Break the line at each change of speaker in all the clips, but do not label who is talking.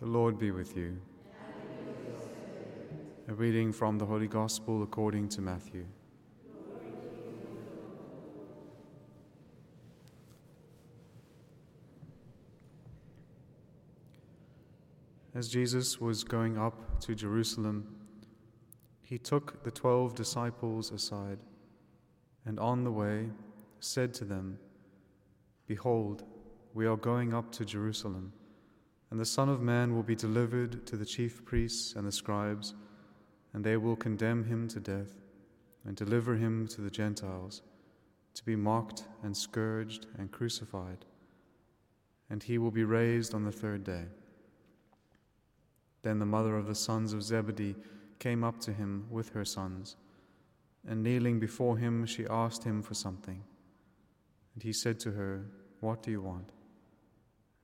The Lord be with you. A reading from the Holy Gospel according to Matthew. As Jesus was going up to Jerusalem, he took the twelve disciples aside, and on the way said to them, Behold, we are going up to Jerusalem and the Son of Man will be delivered to the chief priests and the scribes, and they will condemn him to death and deliver him to the Gentiles, to be mocked and scourged and crucified. And he will be raised on the third day. Then the mother of the sons of Zebedee came up to him with her sons, and kneeling before him, she asked him for something. And he said to her, What do you want?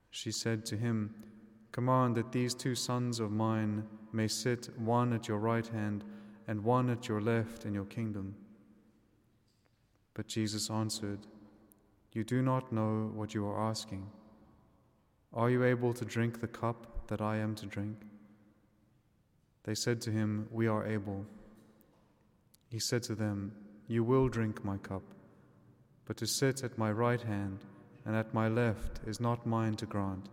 She said to him, Command that these two sons of mine may sit one at your right hand and one at your left in your kingdom. But Jesus answered, You do not know what you are asking. Are you able to drink the cup that I am to drink? They said to him, We are able. He said to them, You will drink my cup, but to sit at my right hand and at my left is not mine to grant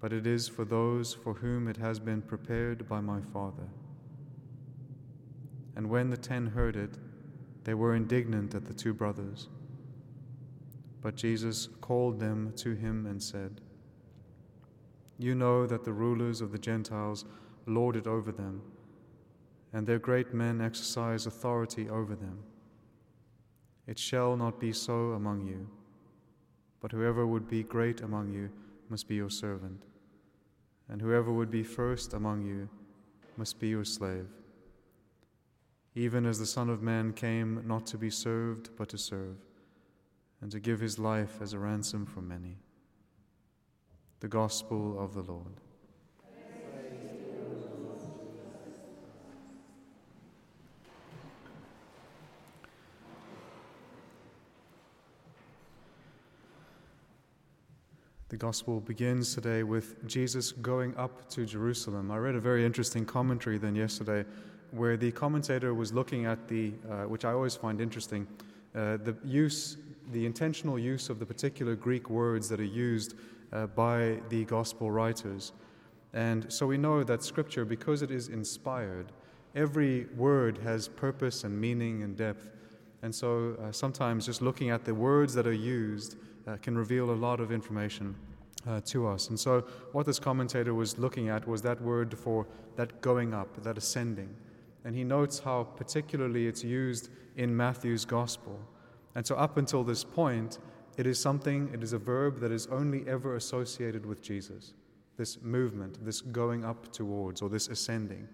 but it is for those for whom it has been prepared by my Father. And when the ten heard it, they were indignant at the two brothers. But Jesus called them to him and said, You know that the rulers of the Gentiles lord it over them, and their great men exercise authority over them. It shall not be so among you, but whoever would be great among you must be your servant and whoever would be first among you must be your slave. Even as the Son of Man came not to be served, but to serve, and to give his life as a ransom for many. The Gospel of the Lord. The gospel begins today with Jesus going up to Jerusalem. I read a very interesting commentary then yesterday where the commentator was looking at the, uh, which I always find interesting, uh, the use, the intentional use of the particular Greek words that are used uh, by the gospel writers. And so we know that scripture, because it is inspired, every word has purpose and meaning and depth. And so uh, sometimes just looking at the words that are used uh, can reveal a lot of information uh, to us. And so, what this commentator was looking at was that word for that going up, that ascending. And he notes how particularly it's used in Matthew's gospel. And so, up until this point, it is something, it is a verb that is only ever associated with Jesus this movement, this going up towards, or this ascending.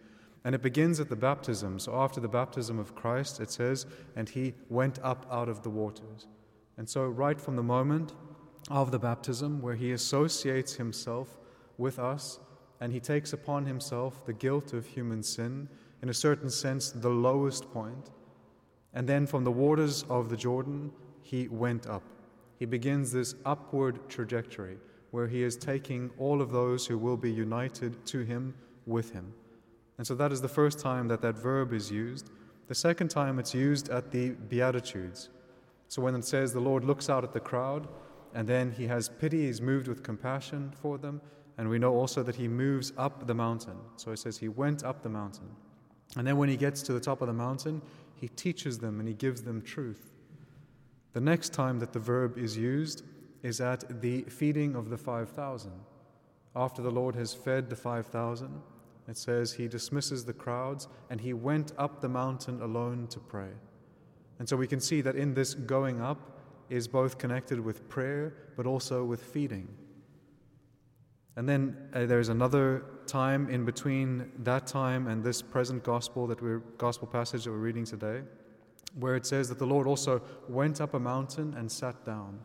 And it begins at the baptism. So, after the baptism of Christ, it says, and he went up out of the waters. And so, right from the moment of the baptism, where he associates himself with us and he takes upon himself the guilt of human sin, in a certain sense, the lowest point. And then from the waters of the Jordan, he went up. He begins this upward trajectory where he is taking all of those who will be united to him with him. And so that is the first time that that verb is used. The second time it's used at the Beatitudes. So when it says the Lord looks out at the crowd, and then he has pity, he's moved with compassion for them, and we know also that he moves up the mountain. So it says he went up the mountain. And then when he gets to the top of the mountain, he teaches them and he gives them truth. The next time that the verb is used is at the feeding of the 5,000. After the Lord has fed the 5,000, it says he dismisses the crowds and he went up the mountain alone to pray. And so we can see that in this going up is both connected with prayer but also with feeding. And then uh, there's another time in between that time and this present gospel that we're gospel passage that we're reading today where it says that the Lord also went up a mountain and sat down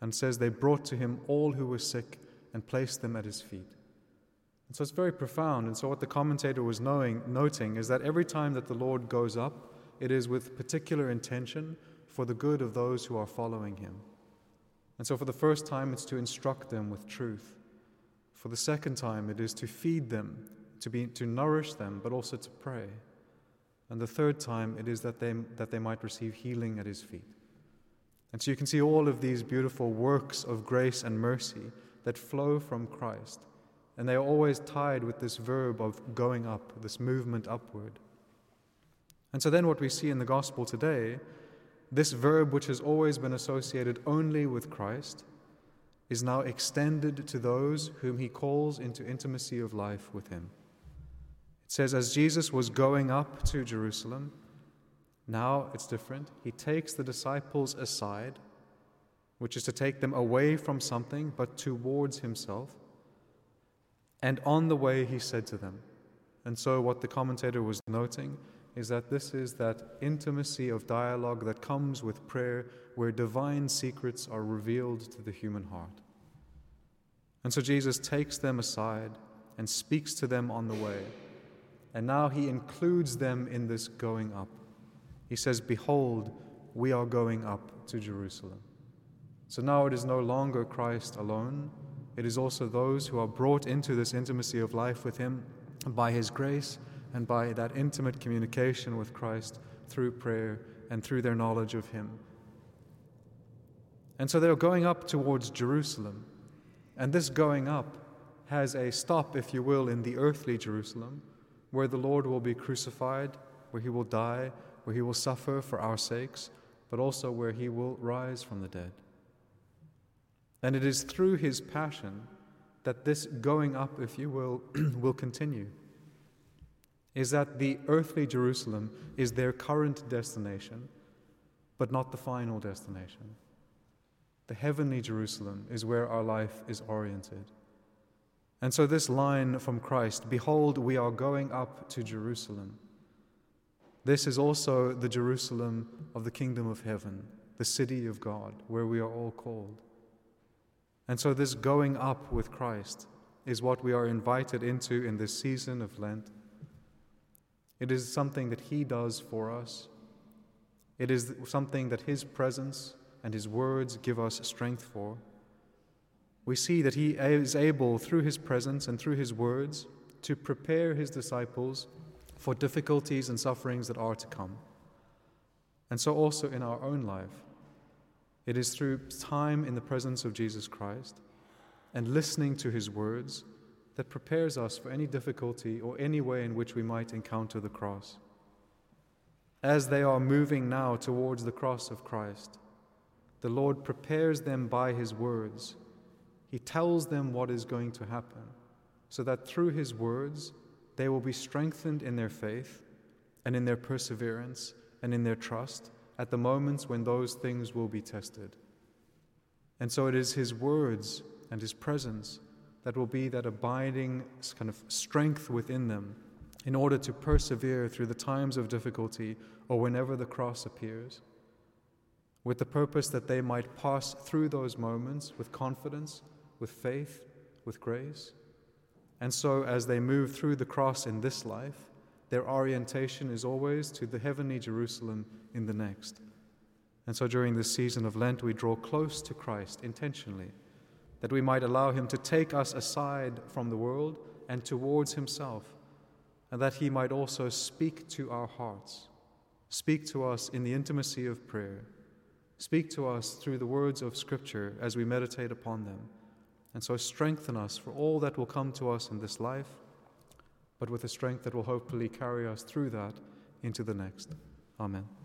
and says they brought to him all who were sick and placed them at his feet. And so it's very profound. And so what the commentator was knowing, noting is that every time that the Lord goes up, it is with particular intention for the good of those who are following him. And so, for the first time, it's to instruct them with truth. For the second time, it is to feed them, to, be, to nourish them, but also to pray. And the third time, it is that they, that they might receive healing at his feet. And so you can see all of these beautiful works of grace and mercy that flow from Christ. And they are always tied with this verb of going up, this movement upward. And so then, what we see in the gospel today, this verb which has always been associated only with Christ, is now extended to those whom he calls into intimacy of life with him. It says, as Jesus was going up to Jerusalem, now it's different. He takes the disciples aside, which is to take them away from something, but towards himself. And on the way, he said to them. And so, what the commentator was noting is that this is that intimacy of dialogue that comes with prayer where divine secrets are revealed to the human heart. And so Jesus takes them aside and speaks to them on the way. And now he includes them in this going up. He says, Behold, we are going up to Jerusalem. So now it is no longer Christ alone, it is also those who are brought into this intimacy of life with him by his grace and by that intimate communication with Christ through prayer and through their knowledge of him. And so they're going up towards Jerusalem. And this going up has a stop, if you will, in the earthly Jerusalem, where the Lord will be crucified, where he will die, where he will suffer for our sakes, but also where he will rise from the dead. And it is through his passion that this going up, if you will, will continue. Is that the earthly Jerusalem is their current destination, but not the final destination. The heavenly Jerusalem is where our life is oriented. And so, this line from Christ, Behold, we are going up to Jerusalem, this is also the Jerusalem of the kingdom of heaven, the city of God, where we are all called. And so, this going up with Christ is what we are invited into in this season of Lent. It is something that He does for us, it is something that His presence and His words give us strength for. We see that He is able, through His presence and through His words, to prepare His disciples for difficulties and sufferings that are to come. And so, also in our own life, it is through time in the presence of Jesus Christ and listening to His words that prepares us for any difficulty or any way in which we might encounter the cross. As they are moving now towards the cross of Christ, the Lord prepares them by His words. He tells them what is going to happen, so that through His words they will be strengthened in their faith and in their perseverance and in their trust at the moments when those things will be tested. And so it is His words and His presence that will be that abiding kind of strength within them in order to persevere through the times of difficulty or whenever the cross appears with the purpose that they might pass through those moments with confidence, with faith, with grace. And so, as they move through the cross in this life, their orientation is always to the heavenly Jerusalem in the next. And so, during this season of Lent, we draw close to Christ intentionally, that we might allow Him to take us aside from the world and towards Himself, and that He might also speak to our hearts, speak to us in the intimacy of prayer Speak to us through the words of Scripture as we meditate upon them. And so strengthen us for all that will come to us in this life, but with a strength that will hopefully carry us through that into the next. Amen.